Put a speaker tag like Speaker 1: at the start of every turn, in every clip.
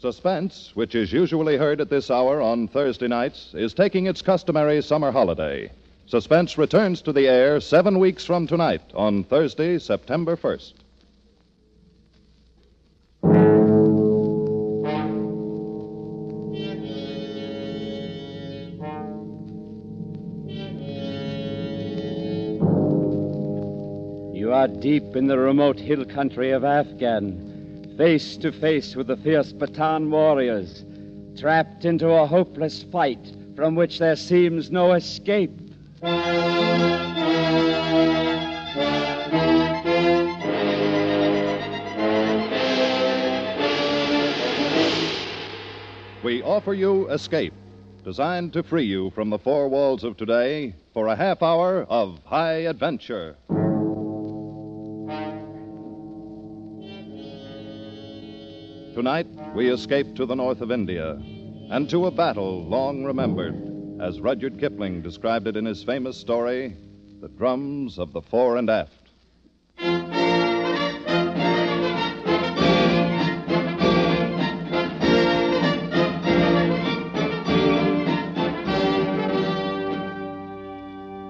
Speaker 1: Suspense, which is usually heard at this hour on Thursday nights, is taking its customary summer holiday. Suspense returns to the air seven weeks from tonight on Thursday, September 1st.
Speaker 2: You are deep in the remote hill country of Afghan, face to face with the fierce Pathan warriors, trapped into a hopeless fight from which there seems no escape.
Speaker 1: We offer you Escape, designed to free you from the four walls of today for a half hour of high adventure. Tonight, we escape to the north of India and to a battle long remembered, as Rudyard Kipling described it in his famous story, The Drums of the Fore and Aft.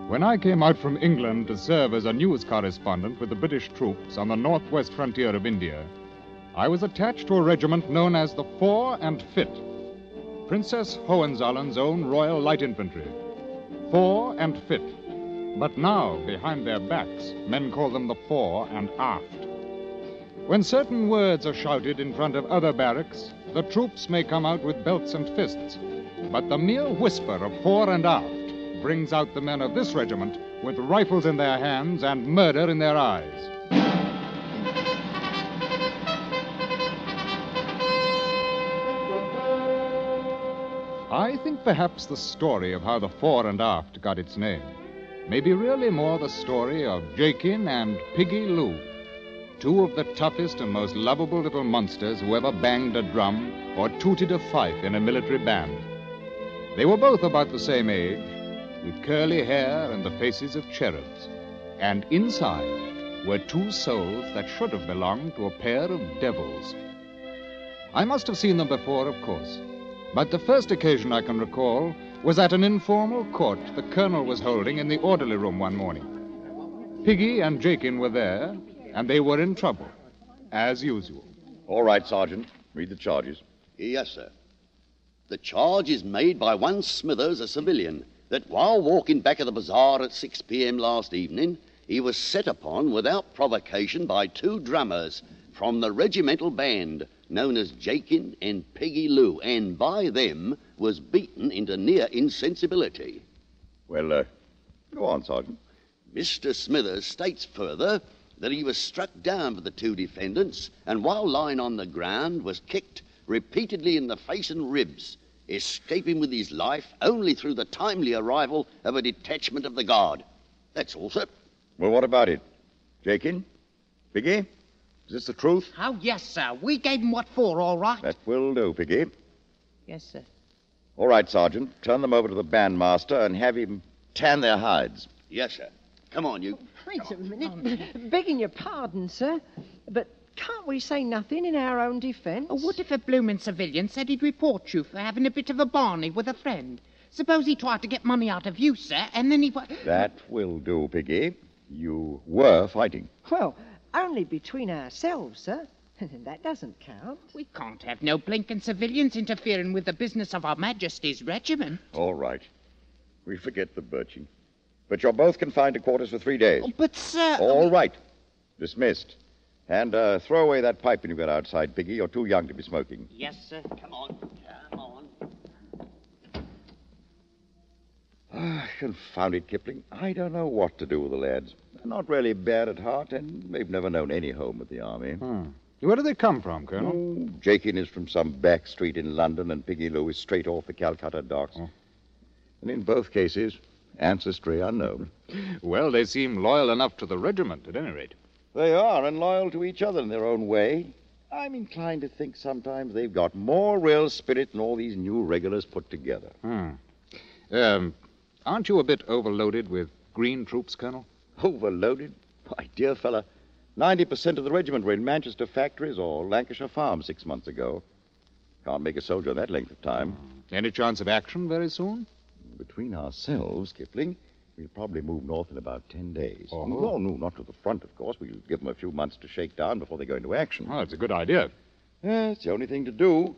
Speaker 3: When I came out from England to serve as a news correspondent with the British troops on the northwest frontier of India, I was attached to a regiment known as the Fore and Fit, Princess Hohenzollerns own Royal Light Infantry. Fore and Fit. But now, behind their backs, men call them the Fore and Aft. When certain words are shouted in front of other barracks, the troops may come out with belts and fists. But the mere whisper of fore and aft brings out the men of this regiment with rifles in their hands and murder in their eyes. I think perhaps the story of how the fore and aft got its name may be really more the story of Jakin and Piggy Lew, two of the toughest and most lovable little monsters who ever banged a drum or tooted a fife in a military band. They were both about the same age, with curly hair and the faces of cherubs. And inside were two souls that should have belonged to a pair of devils. I must have seen them before, of course. But the first occasion I can recall was at an informal court the colonel was holding in the orderly room one morning. Piggy and Jakin were there, and they were in trouble, as usual.
Speaker 4: All right, Sergeant. Read the charges.
Speaker 5: Yes, sir. The charge is made by one Smithers, a civilian, that while walking back of the bazaar at 6 p.m. last evening, he was set upon without provocation by two drummers from the regimental band known as Jakin and Peggy Lou, and by them was beaten into near insensibility.
Speaker 4: Well, uh, go on, Sergeant.
Speaker 5: Mr. Smithers states further that he was struck down by the two defendants and while lying on the ground was kicked repeatedly in the face and ribs, escaping with his life only through the timely arrival of a detachment of the guard. That's all, sir.
Speaker 4: Well, what about it? Jakin? Piggy? Is this the truth?
Speaker 6: Oh, yes, sir. We gave him what for, all right.
Speaker 4: That will do, Piggy.
Speaker 6: Yes, sir.
Speaker 4: All right, Sergeant. Turn them over to the bandmaster and have him tan their hides.
Speaker 5: Yes, sir. Come on, you.
Speaker 7: Wait a minute. Begging your pardon, sir, but can't we say nothing in our own defence?
Speaker 6: Oh, what if a bloomin' civilian said he'd report you for having a bit of a barney with a friend? Suppose he tried to get money out of you, sir, and then he. wa-
Speaker 4: That will do, Piggy. You were fighting.
Speaker 7: Well, only between ourselves, sir. that doesn't count.
Speaker 6: We can't have no blinking civilians interfering with the business of Our Majesty's regiment.
Speaker 4: All right. We forget the birching. But you're both confined to quarters for three days.
Speaker 6: Oh, but, sir.
Speaker 4: All right. Dismissed. And uh, throw away that pipe when you get outside, Piggy. You're too young to be smoking.
Speaker 6: Yes, sir.
Speaker 5: Come on. Come on.
Speaker 4: Ah, confound it, Kipling. I don't know what to do with the lads. They're not really bad at heart, and they've never known any home at the army.
Speaker 3: Hmm. Where do they come from, Colonel?
Speaker 4: Oh, Jakin is from some back street in London, and Piggy Lew is straight off the Calcutta docks.
Speaker 3: Oh.
Speaker 4: And in both cases, ancestry unknown.
Speaker 3: Well, they seem loyal enough to the regiment, at any rate.
Speaker 4: They are, and loyal to each other in their own way. I'm inclined to think sometimes they've got more real spirit than all these new regulars put together.
Speaker 3: Hmm. Um, aren't you a bit overloaded with green troops, Colonel?
Speaker 4: Overloaded? My dear fellow, 90% of the regiment were in Manchester factories or Lancashire farms six months ago. Can't make a soldier that length of time.
Speaker 3: Any chance of action very soon?
Speaker 4: Between ourselves, Kipling, we'll probably move north in about ten days.
Speaker 3: Oh.
Speaker 4: No, no, not to the front, of course. We'll give them a few months to shake down before they go into action.
Speaker 3: Oh, it's a good idea.
Speaker 4: Yeah, it's the only thing to do.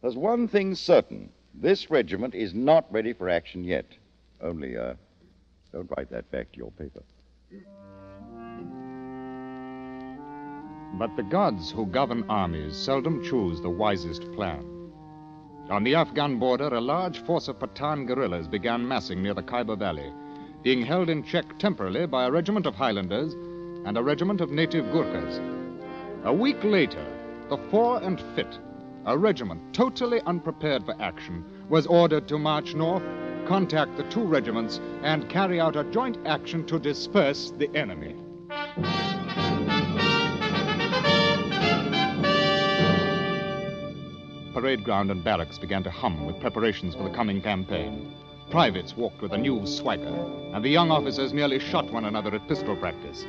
Speaker 4: There's one thing certain. This regiment is not ready for action yet. Only, uh, don't write that back to your paper.
Speaker 3: But the gods who govern armies seldom choose the wisest plan. On the Afghan border, a large force of Pathan guerrillas began massing near the Khyber Valley, being held in check temporarily by a regiment of Highlanders and a regiment of native Gurkhas. A week later, the Fore and Fit, a regiment totally unprepared for action, was ordered to march north, contact the two regiments, and carry out a joint action to disperse the enemy. Parade ground and barracks began to hum with preparations for the coming campaign. Privates walked with a new swagger, and the young officers nearly shot one another at pistol practice.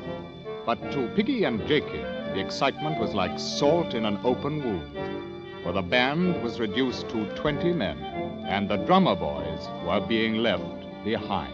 Speaker 3: But to Piggy and Jakey, the excitement was like salt in an open wound. For the band was reduced to 20 men, and the drummer boys were being left behind.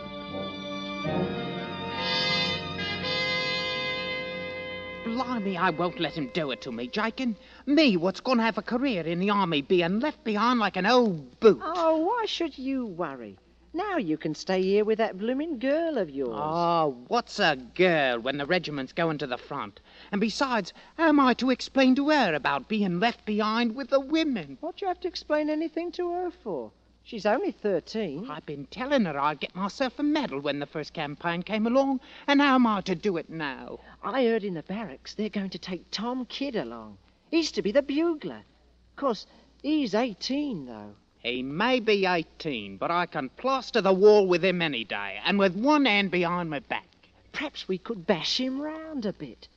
Speaker 6: Blimey, I won't let him do it to me, Jakin. Me, what's going to have a career in the army, being left behind like an old boot.
Speaker 7: Oh, why should you worry? Now you can stay here with that blooming girl of yours.
Speaker 6: Oh, what's a girl when the regiment's going to the front? And besides, how am I to explain to her about being left behind with the women?
Speaker 7: What do you have to explain anything to her for? She's only 13.
Speaker 6: I've been telling her I'd get myself a medal when the first campaign came along, and how am I to do it now?
Speaker 7: I heard in the barracks they're going to take Tom Kidd along. He's to be the bugler. Of course, he's 18, though.
Speaker 6: He may be 18, but I can plaster the wall with him any day, and with one hand behind my back.
Speaker 7: Perhaps we could bash him round a bit.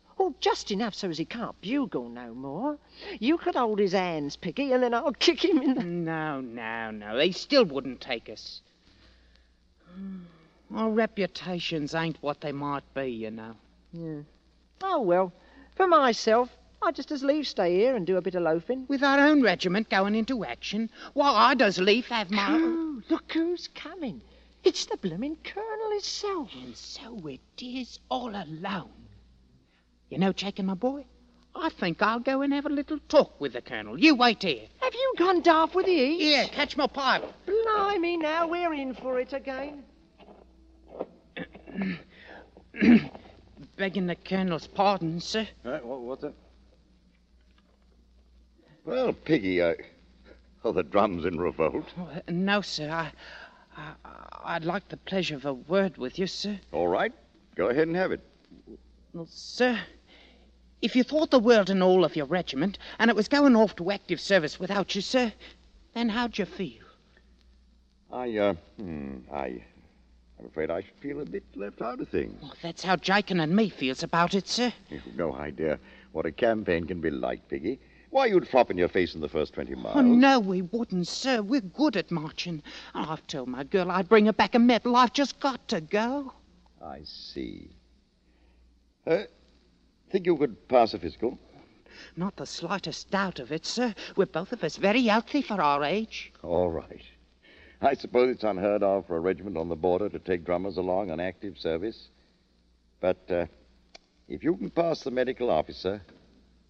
Speaker 7: Just enough so as he can't bugle no more. You could hold his hands, Piggy, and then I'll kick him in the...
Speaker 6: No, no, no. They still wouldn't take us. Our reputations ain't what they might be, you know.
Speaker 7: Yeah. Oh, well, for myself, I'd just as leave stay here and do a bit of loafing.
Speaker 6: With our own regiment going into action, why, I does leave have my...
Speaker 7: Oh, look who's coming. It's the blooming Colonel himself.
Speaker 6: And so it is all alone. You know, Jakin, my boy, I think I'll go and have a little talk with the Colonel. You wait here.
Speaker 7: Have you gone daft with the east?
Speaker 6: Here, catch my pipe.
Speaker 7: Blimey, now we're in for it again.
Speaker 6: Begging the Colonel's pardon, sir.
Speaker 4: Right, what, what's that? Well, Piggy, I... Oh, the drum's in revolt.
Speaker 6: Oh, uh, no, sir. I, I, I'd like the pleasure of a word with you, sir.
Speaker 4: All right, go ahead and have it.
Speaker 6: Well, sir, if you thought the world and all of your regiment, and it was going off to active service without you, sir, then how'd you feel?
Speaker 4: I, uh, hmm, I... I'm afraid I should feel a bit left out of things.
Speaker 6: Well, that's how Jakin and me feels about it, sir.
Speaker 4: You've no idea what a campaign can be like, Piggy. Why, you'd flop in your face in the first 20 miles.
Speaker 6: Oh, no, we wouldn't, sir. We're good at marching. I've told my girl I'd bring her back a medal. I've just got to go.
Speaker 4: I see. Uh, think you could pass a physical?
Speaker 6: Not the slightest doubt of it, sir. We're both of us very healthy for our age.
Speaker 4: All right. I suppose it's unheard of for a regiment on the border to take drummers along on active service. But uh, if you can pass the medical officer,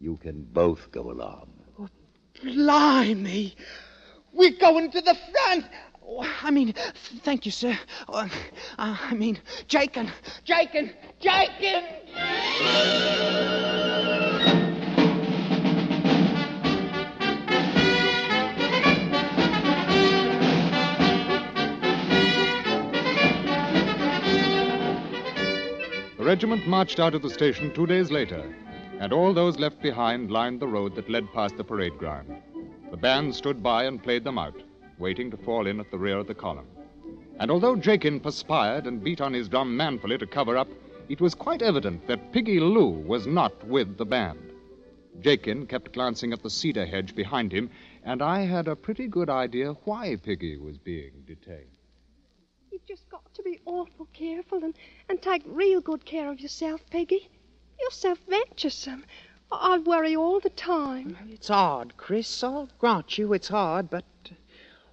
Speaker 4: you can both go along.
Speaker 6: Blimey! We're going to the front! Oh, I mean, thank you, sir. Uh, I mean, Jakin, Jakin, Jakin!
Speaker 3: The regiment marched out of the station two days later, and all those left behind lined the road that led past the parade ground. The band stood by and played them out, waiting to fall in at the rear of the column. And although Jakin perspired and beat on his drum manfully to cover up, it was quite evident that Piggy Lew was not with the band. Jakin kept glancing at the cedar hedge behind him, and I had a pretty good idea why Piggy was being detained.
Speaker 8: You've just got to be awful careful and, and take real good care of yourself, Piggy. You're so venturesome. I worry all the time.
Speaker 6: It's hard, Chris. I'll grant you it's hard, but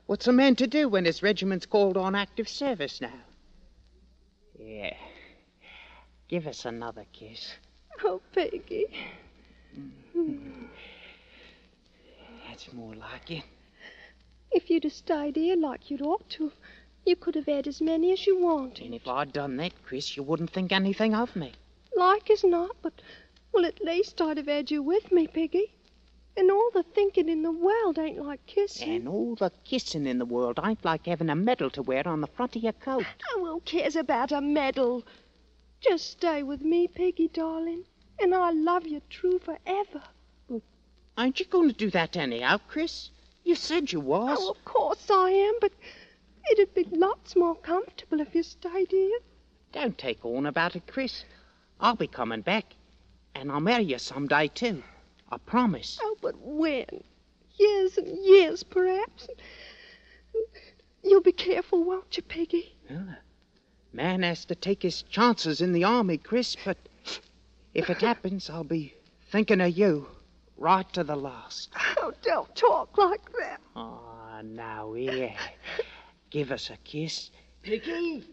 Speaker 6: what's a man to do when his regiment's called on active service now? Yeah. Give us another kiss.
Speaker 8: Oh, Peggy.
Speaker 6: That's more like it.
Speaker 8: If you'd have stayed here like you'd ought to, you could have had as many as you wanted.
Speaker 6: And if I'd done that, Chris, you wouldn't think anything of me.
Speaker 8: Like as not, but, well, at least I'd have had you with me, Peggy. And all the thinking in the world ain't like kissing.
Speaker 6: And all the kissing in the world ain't like having a medal to wear on the front of your coat.
Speaker 8: Oh, who cares about a medal? Just stay with me, Peggy, darling, and I'll love you true forever.
Speaker 6: Ain't you going to do that anyhow, Chris? You said you was.
Speaker 8: Oh, of course I am, but it'd be lots more comfortable if you stayed here.
Speaker 6: Don't take on about it, Chris. I'll be coming back, and I'll marry you some day, too. I promise.
Speaker 8: Oh, but when? Years and years, perhaps. You'll be careful, won't you, Peggy?
Speaker 6: Well, a man has to take his chances in the army, Chris, but if it happens, I'll be thinking of you right to the last.
Speaker 8: Oh, don't talk like that.
Speaker 6: Oh, now, here. Give us a kiss.
Speaker 7: Peggy,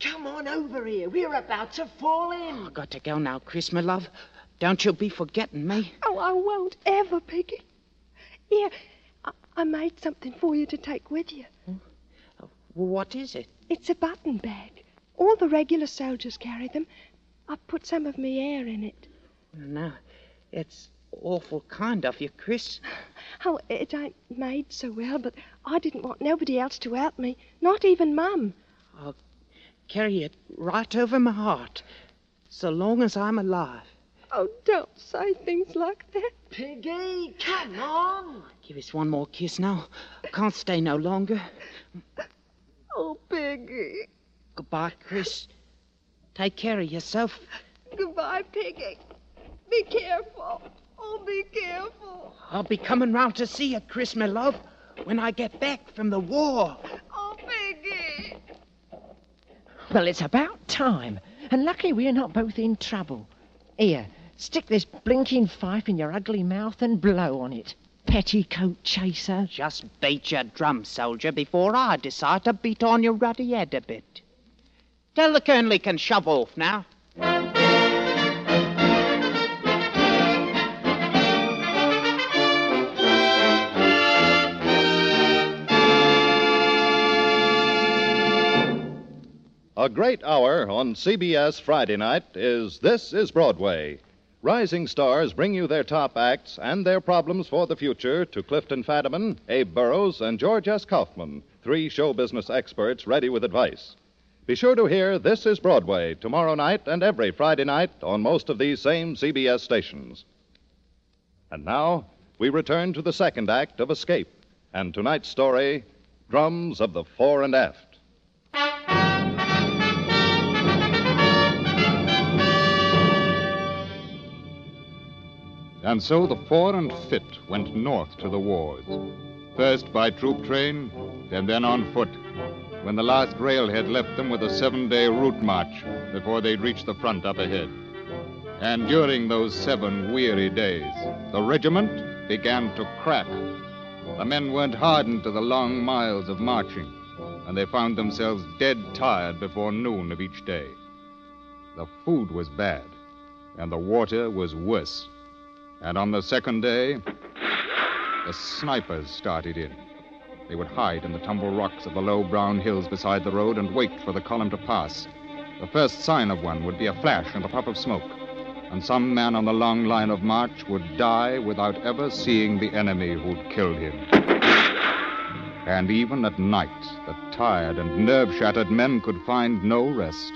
Speaker 7: come on over here. We're about to fall in.
Speaker 6: I've got to go now, Chris, my love. Don't you be forgetting me.
Speaker 8: Oh, I won't ever, Peggy. Here, I, I made something for you to take with you. Hmm.
Speaker 6: What is it?
Speaker 8: It's a button bag. All the regular soldiers carry them. I've put some of me air in it.
Speaker 6: Now, it's awful kind of you, Chris.
Speaker 8: Oh, it ain't made so well, but I didn't want nobody else to help me, not even Mum.
Speaker 6: I'll carry it right over my heart, so long as I'm alive.
Speaker 8: Oh, don't say things like that.
Speaker 7: Piggy, come on.
Speaker 6: Give us one more kiss now. I can't stay no longer.
Speaker 8: Oh, Peggy.
Speaker 6: Goodbye, Chris. Take care of yourself.
Speaker 8: Goodbye, Peggy. Be careful. Oh, be careful.
Speaker 6: I'll be coming round to see you, Chris, my love, when I get back from the war.
Speaker 8: Oh, Piggy.
Speaker 7: Well, it's about time. And lucky we're not both in trouble. Here, stick this blinking fife in your ugly mouth and blow on it. Petticoat chaser.
Speaker 6: Just beat your drum, soldier, before I decide to beat on your ruddy head a bit. Tell the colonel he can shove off now.
Speaker 1: A great hour on CBS Friday night is This is Broadway. Rising stars bring you their top acts and their problems for the future to Clifton Fadiman, Abe Burrows, and George S. Kaufman, three show business experts ready with advice. Be sure to hear This is Broadway tomorrow night and every Friday night on most of these same CBS stations. And now, we return to the second act of Escape and tonight's story Drums of the Fore and Aft.
Speaker 3: And so the fore and fit went north to the wars. First by troop train, and then on foot, when the last railhead left them with a seven day route march before they'd reach the front up ahead. And during those seven weary days, the regiment began to crack. The men weren't hardened to the long miles of marching, and they found themselves dead tired before noon of each day. The food was bad, and the water was worse. And on the second day, the snipers started in. They would hide in the tumble rocks of the low brown hills beside the road and wait for the column to pass. The first sign of one would be a flash and a puff of smoke, and some man on the long line of march would die without ever seeing the enemy who'd killed him. And even at night, the tired and nerve shattered men could find no rest.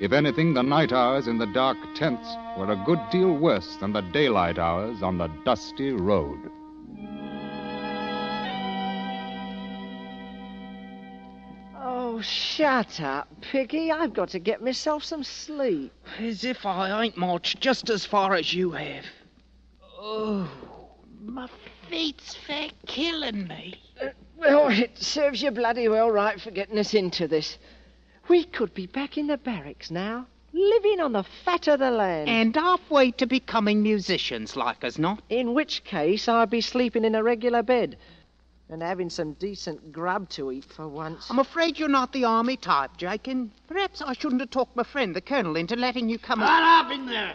Speaker 3: If anything, the night hours in the dark tents were a good deal worse than the daylight hours on the dusty road.
Speaker 7: Oh, shut up, Piggy. I've got to get myself some sleep.
Speaker 6: As if I ain't marched just as far as you have. Oh, my feet's fair killing me.
Speaker 7: Well, it serves you bloody well right for getting us into this. We could be back in the barracks now, living on the fat of the land.
Speaker 6: And halfway to becoming musicians, like as not.
Speaker 7: In which case, I'd be sleeping in a regular bed and having some decent grub to eat for once.
Speaker 6: I'm afraid you're not the army type, Jakin. Perhaps I shouldn't have talked my friend, the colonel, into letting you come.
Speaker 5: Shut up in there!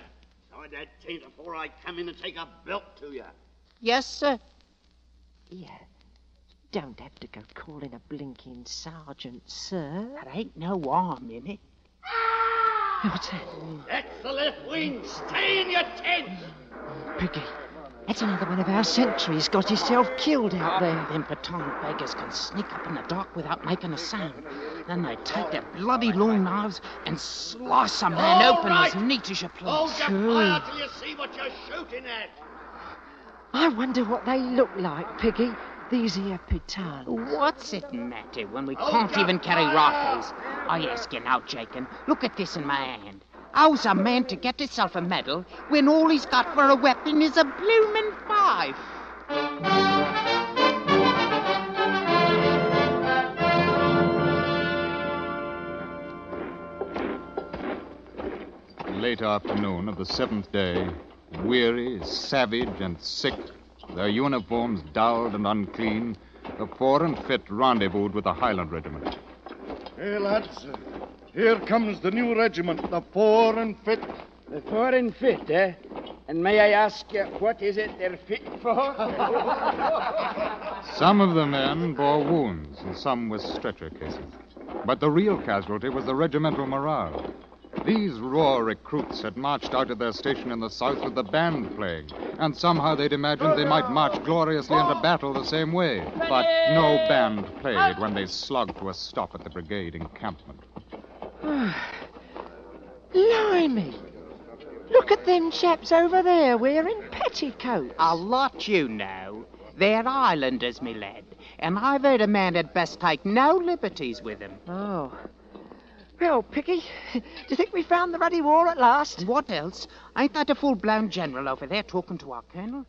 Speaker 5: Hide that taint before I come in and take a belt to you.
Speaker 6: Yes, sir.
Speaker 7: Yeah. Don't have to go calling a blinking sergeant, sir.
Speaker 6: There ain't no harm in it. Ah!
Speaker 7: What's that?
Speaker 5: That's the left wing. Stay in your tent.
Speaker 7: Piggy. That's another one of our sentries got himself killed out ah, there.
Speaker 6: Them Pathan beggars can sneak up in the dark without making a sound. Then they take their bloody long knives and slice a man
Speaker 5: All
Speaker 6: open
Speaker 5: right.
Speaker 6: as neat as you
Speaker 5: Hold
Speaker 6: please.
Speaker 5: your fire till you see what you're shooting at.
Speaker 7: I wonder what they look like, Piggy. These here Pathan.
Speaker 6: What's it matter when we
Speaker 5: Hold
Speaker 6: can't
Speaker 5: your
Speaker 6: even carry
Speaker 5: fire!
Speaker 6: rifles? I ask you now, Jakin, look at this in my hand. How's a man to get himself a medal when all he's got for a weapon is a bloomin' fife?
Speaker 3: Late afternoon of the seventh day, weary, savage, and sick, their uniforms dulled and unclean, the fore and fit rendezvoused with the Highland Regiment.
Speaker 9: Hey, lads, here comes the new regiment, the Fore and Fit.
Speaker 2: The fore and fit, eh? And may I ask you, what is it they're fit for?
Speaker 3: Some of the men bore wounds, and some with stretcher cases. But the real casualty was the regimental morale. These raw recruits had marched out of their station in the south with the band playing, and somehow they'd imagined they might march gloriously into battle the same way. But no band played when they slogged to a stop at the brigade encampment.
Speaker 7: Blimey! Look at them chaps over there wearing petticoats.
Speaker 6: A lot you know. They're islanders, me lad. And I've heard a man had best take no liberties with them.
Speaker 7: Oh. Well, Piggy, do you think we found the ruddy war at last?
Speaker 6: What else? Ain't that a full-blown general over there talking to our colonel?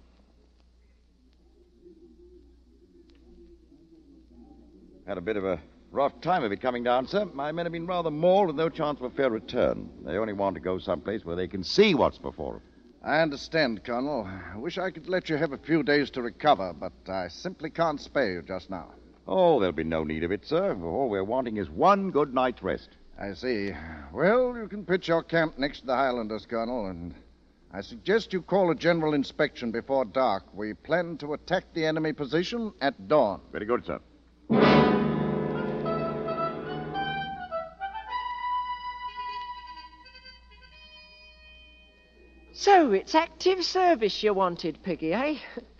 Speaker 4: Had a bit of a rough time of it coming down, sir. My men have been rather mauled with no chance of a fair return. They only want to go someplace where they can see what's before them.
Speaker 9: I understand, Colonel. I wish I could let you have a few days to recover, but I simply can't spare you just now.
Speaker 4: Oh, there'll be no need of it, sir. All we're wanting is one good night's rest.
Speaker 9: I see. Well, you can pitch your camp next to the Highlanders, Colonel, and I suggest you call a general inspection before dark. We plan to attack the enemy position at dawn.
Speaker 4: Very good, sir.
Speaker 7: So it's active service you wanted, Piggy, eh?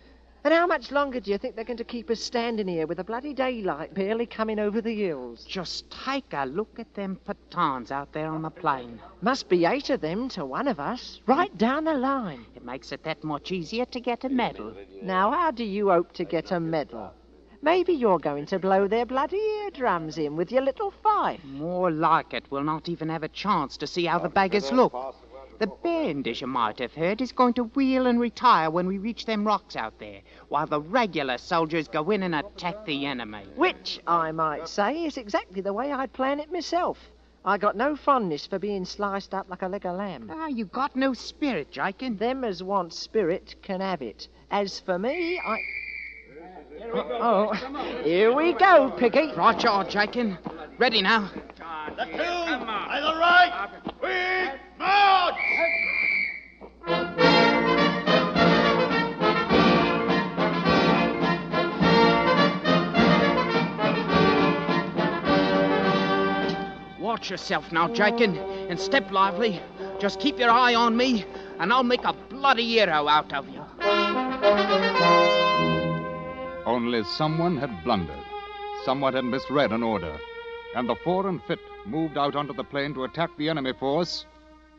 Speaker 7: And how much longer do you think they're going to keep us standing here with the bloody daylight barely coming over the hills?
Speaker 6: Just take a look at them Pathans out there on the plain.
Speaker 7: Must be eight of them to one of us, right down the line.
Speaker 6: It makes it that much easier to get a medal.
Speaker 7: Now, how do you hope to get a medal? Maybe you're going to blow their bloody eardrums in with your little fife.
Speaker 6: More like it, we'll not even have a chance to see how the beggars look. The band, as you might have heard, is going to wheel and retire when we reach them rocks out there, while the regular soldiers go in and attack the enemy.
Speaker 7: Which, I might say, is exactly the way I'd plan it myself. I got no fondness for being sliced up like a leg of lamb.
Speaker 6: Ah, you got no spirit, Jakin.
Speaker 7: Them as want spirit can have it. As for me, I. Oh, here we go, Piggy.
Speaker 6: Right, you are, Jakin. Ready now.
Speaker 5: The two, either right, quick, march!
Speaker 6: Watch yourself now, Jakin, and step lively. Just keep your eye on me, and I'll make a bloody hero out of you.
Speaker 3: Only someone had blundered. Someone had misread an order. And the fore and fit moved out onto the plain to attack the enemy force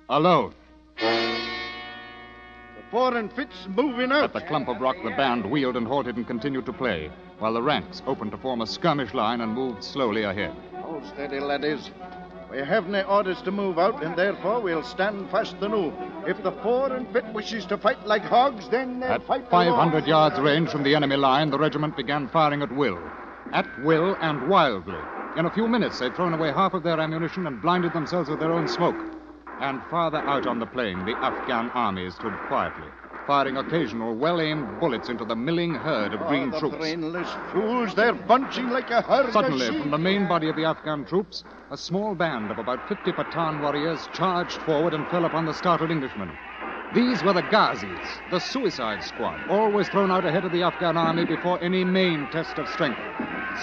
Speaker 3: alone.
Speaker 9: The Fore and Fit's moving out.
Speaker 3: At the clump of rock, the band wheeled and halted and continued to play, while the ranks opened to form a skirmish line and moved slowly ahead.
Speaker 9: Hold steady, laddies. We have no orders to move out, and therefore we'll stand fast anew. If the Fore and Fit wishes to fight like hogs, then
Speaker 3: At
Speaker 9: fight
Speaker 3: 500
Speaker 9: along.
Speaker 3: yards range from the enemy line, the regiment began firing at will. At will and wildly. In a few minutes, they'd thrown away half of their ammunition and blinded themselves with their own smoke. And farther out on the plain, the Afghan army stood quietly, firing occasional well aimed bullets into the milling herd of ah, green
Speaker 9: oh, the
Speaker 3: troops.
Speaker 9: brainless fools, they're bunching like a herd
Speaker 3: Suddenly,
Speaker 9: of sheep.
Speaker 3: from the main body of the Afghan troops, a small band of about 50 Pathan warriors charged forward and fell upon the startled Englishmen. These were the Ghazis, the suicide squad, always thrown out ahead of the Afghan army before any main test of strength.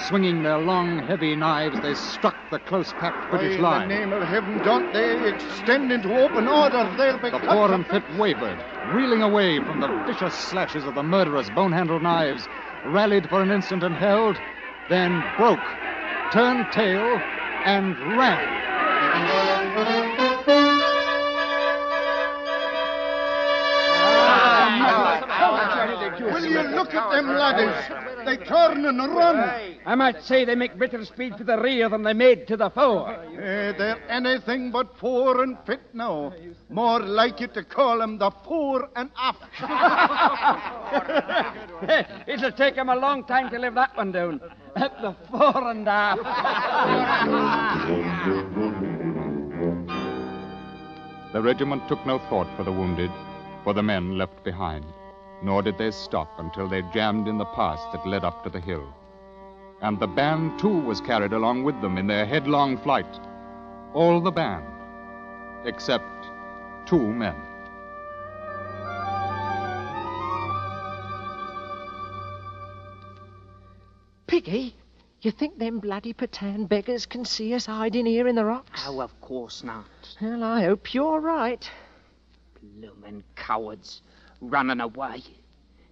Speaker 3: Swinging their long, heavy knives, they struck the close packed British
Speaker 9: Why,
Speaker 3: line.
Speaker 9: In the name of heaven, don't they extend into open order? They'll be
Speaker 3: The
Speaker 9: cut
Speaker 3: poor and fit wavered, reeling away from the vicious slashes of the murderous bone handled knives, rallied for an instant and held, then broke, turned tail, and ran.
Speaker 9: Will you look at them laddies? They turn and run.
Speaker 2: I might say they make better speed to the rear than they made to the fore.
Speaker 9: Eh, they're anything but poor and fit now. More like it to call them the poor and aft.
Speaker 2: It'll take 'em a long time to live that one down. At the fore and aft.
Speaker 3: The regiment took no thought for the wounded, for the men left behind, nor did they stop until they jammed in the pass that led up to the hill. And the band, too, was carried along with them in their headlong flight. All the band, except two men.
Speaker 7: Piggy, you think them bloody Pathan beggars can see us hiding here in the rocks?
Speaker 6: Oh, of course not.
Speaker 7: Well, I hope you're right.
Speaker 6: Bloomin' cowards. Running away.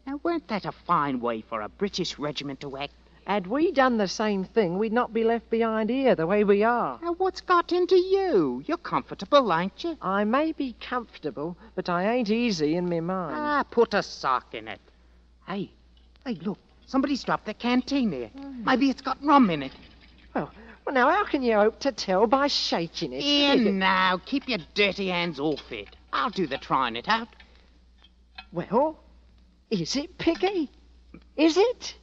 Speaker 6: Now, weren't that a fine way for a British regiment to act?
Speaker 7: Had we done the same thing, we'd not be left behind here the way we are.
Speaker 6: Now, what's got into you? You're comfortable, ain't you?
Speaker 7: I may be comfortable, but I ain't easy in me mind.
Speaker 6: Ah, put a sock in it. Hey, hey, look. Somebody's dropped their canteen here. Maybe it's got rum in it.
Speaker 7: Well, well, now, how can you hope to tell by shaking it?
Speaker 6: Here now, keep your dirty hands off it. I'll do the trying it out.
Speaker 7: Well, is it, Piggy? Is it?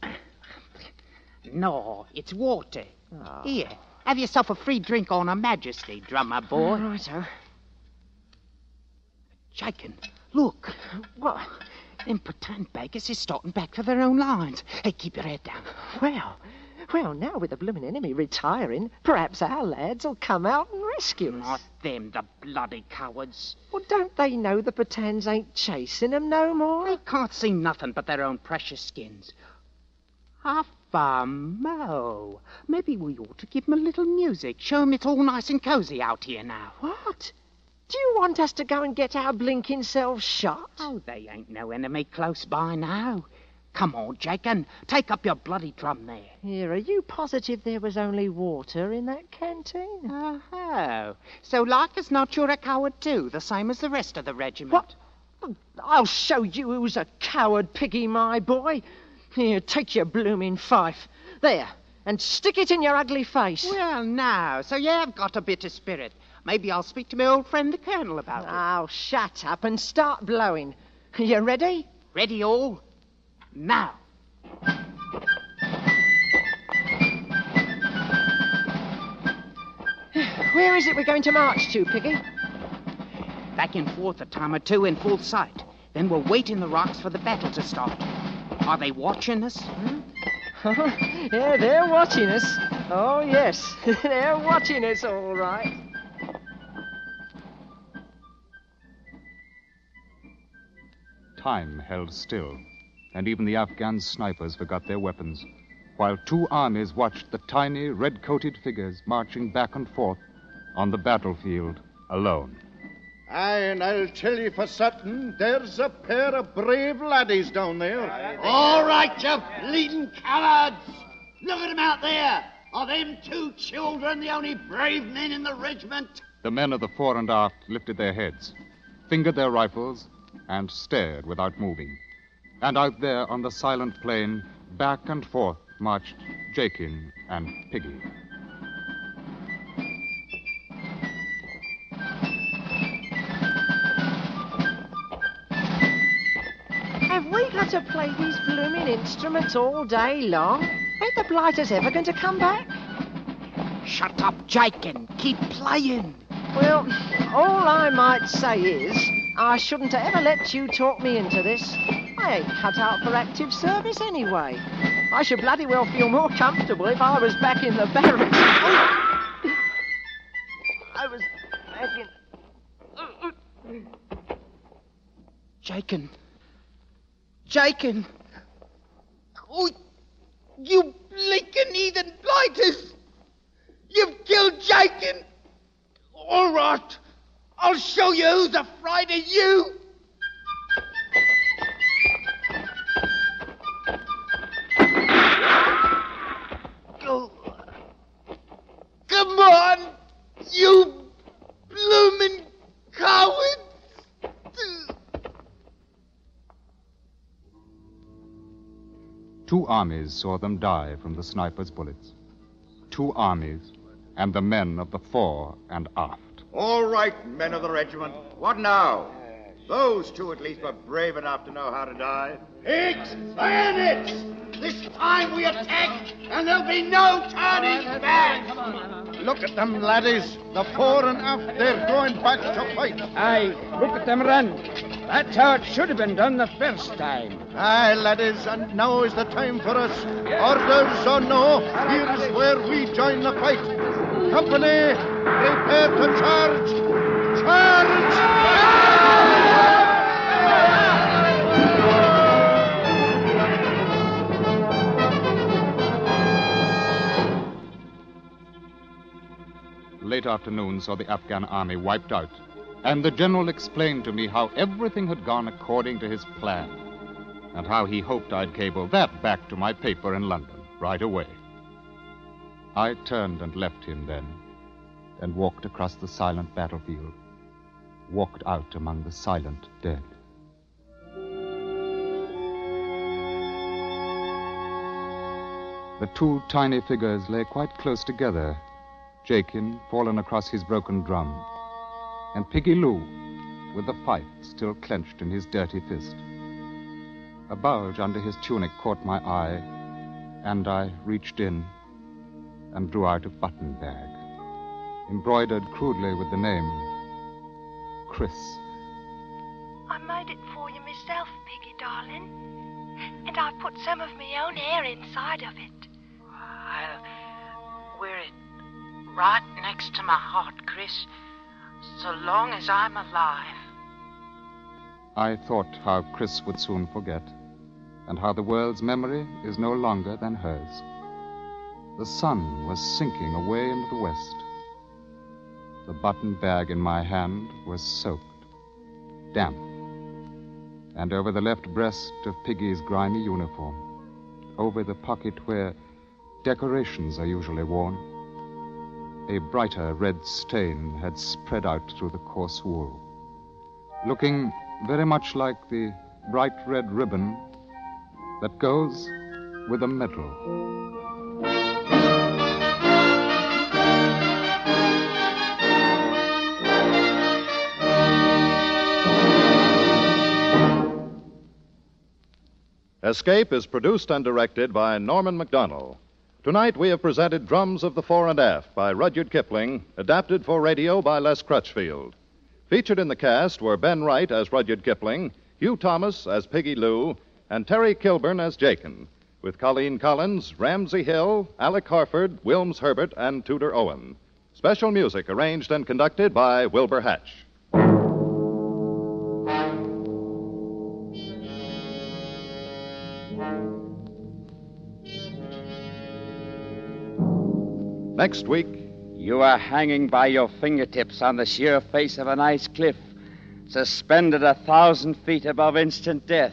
Speaker 6: No, it's water.
Speaker 7: Oh.
Speaker 6: Here, have yourself a free drink on Her Majesty, drummer boy.
Speaker 7: Righto.
Speaker 6: Shaken, look.
Speaker 7: What?
Speaker 6: Them Pathan beggars is starting back for their own lines. Hey, keep your head down.
Speaker 7: Well, well, now with the blooming enemy retiring, perhaps our lads'll come out and rescue us.
Speaker 6: Not them, the bloody cowards.
Speaker 7: Well, don't they know the Pathans ain't chasing 'em no more?
Speaker 6: They can't see nothing but their own precious skins. Mo. Maybe we ought to give 'em a little music. Show 'em it's all nice and cozy out here now.
Speaker 7: What? Do you want us to go and get our blinking selves shot?
Speaker 6: Oh, they ain't no enemy close by now. Come on, Jake, and take up your bloody drum there.
Speaker 7: Here, are you positive there was only water in that canteen?
Speaker 6: Oh, so like as not you're a coward too, the same as the rest of the regiment.
Speaker 7: What? I'll show you who's a coward, Piggy, my boy. Here, take your blooming fife. There, and stick it in your ugly face.
Speaker 6: Well, now, so you have got a bit of spirit. Maybe I'll speak to my old friend the Colonel about it.
Speaker 7: Oh, shut up and start blowing. You ready?
Speaker 6: Ready all? Now.
Speaker 7: Where is it we're going to march to, Piggy?
Speaker 6: Back and forth a time or two in full sight. Then we'll wait in the rocks for the battle to start. Are they watching us? Hmm?
Speaker 7: yeah, they're watching us. Oh, yes, they're watching us, all right.
Speaker 3: Time held still, and even the Afghan snipers forgot their weapons, while two armies watched the tiny, red coated figures marching back and forth on the battlefield alone.
Speaker 9: Aye, and I'll tell you for certain, there's a pair of brave laddies down there.
Speaker 5: All right, you bleeding cowards! Look at 'em out there! Are them two children the only brave men in the regiment?
Speaker 3: The men of the fore and aft lifted their heads, fingered their rifles, and stared without moving. And out there on the silent plain, back and forth marched Jakin and Piggy.
Speaker 7: Have we got to play these blooming instruments all day long? Ain't the blighters ever going to come back?
Speaker 6: Shut up, Jake, and keep playing.
Speaker 7: Well, all I might say is I shouldn't have ever let you talk me into this. I ain't cut out for active service anyway. I should bloody well feel more comfortable if I was back in the barracks. I was back in.
Speaker 6: Jakin. Jakin. Oh, you blinking heathen blighters! You've killed Jakin! All right. I'll show you who's afraid of you!
Speaker 3: Armies saw them die from the sniper's bullets. Two armies, and the men of the fore and aft.
Speaker 10: All right, men of the regiment. What now? Those two at least were brave enough to know how to die.
Speaker 5: Pigs, bayonets! This time we attack, and there'll be no turning back.
Speaker 9: Look at them, laddies. The fore and aft, they're going back to fight.
Speaker 2: Aye, look at them run. That's how it should have been done the first time.
Speaker 9: Aye, laddies, and now is the time for us. Orders or no, here's where we join the fight. Company, prepare to charge. Charge!
Speaker 3: Late afternoon saw the Afghan army wiped out, and the general explained to me how everything had gone according to his plan, and how he hoped I'd cable that back to my paper in London right away. I turned and left him then, and walked across the silent battlefield, walked out among the silent dead. The two tiny figures lay quite close together, Jakin fallen across his broken drum, and Piggy Lew with the fife still clenched in his dirty fist. A bulge under his tunic caught my eye, and I reached in and drew out a button bag, embroidered crudely with the name Chris.
Speaker 8: I made it for you myself, Piggy, darling. And I've put some of my own hair inside of it.
Speaker 11: I'll wear it right next to my heart, Chris, so long as I'm alive.
Speaker 3: I thought how Chris would soon forget, and how the world's memory is no longer than hers. The sun was sinking away into the west. The button bag in my hand was soaked, damp, and over the left breast of Piggy's grimy uniform, over the pocket where decorations are usually worn, a brighter red stain had spread out through the coarse wool, looking very much like the bright red ribbon that goes with a medal.
Speaker 1: Escape is produced and directed by Norman Macdonnell. Tonight we have presented Drums of the Fore and Aft by Rudyard Kipling, adapted for radio by Les Crutchfield. Featured in the cast were Ben Wright as Rudyard Kipling, Hugh Thomas as Piggy Lew, and Terry Kilburn as Jakin, with Colleen Collins, Ramsey Hill, Alec Harford, Wilms Herbert, and Tudor Owen. Special music arranged and conducted by Wilbur Hatch. Next week,
Speaker 2: You are hanging by your fingertips on the sheer face of an ice cliff, suspended a thousand feet above instant death,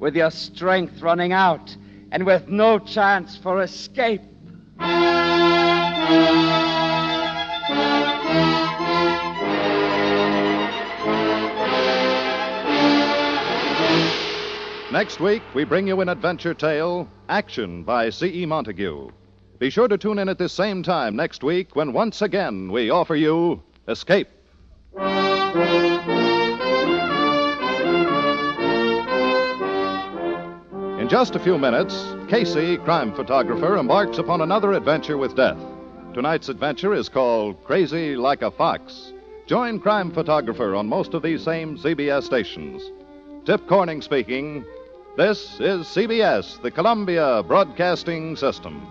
Speaker 2: with your strength running out and with no chance for escape.
Speaker 1: Next week, we bring you an adventure tale, Action by C.E. Montague. Be sure to tune in at this same time next week when once again we offer you Escape. In just a few minutes, Casey, crime photographer, embarks upon another adventure with death. Tonight's adventure is called Crazy Like a Fox. Join crime photographer on most of these same CBS stations. Tip Corning speaking. This is CBS, the Columbia Broadcasting System.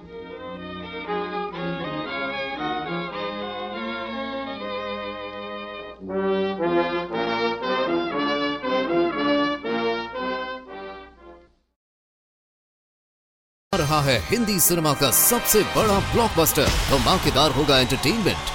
Speaker 12: रहा है Hindi cinema का सबसे बड़ा blockbuster धमाकेदार होगा entertainment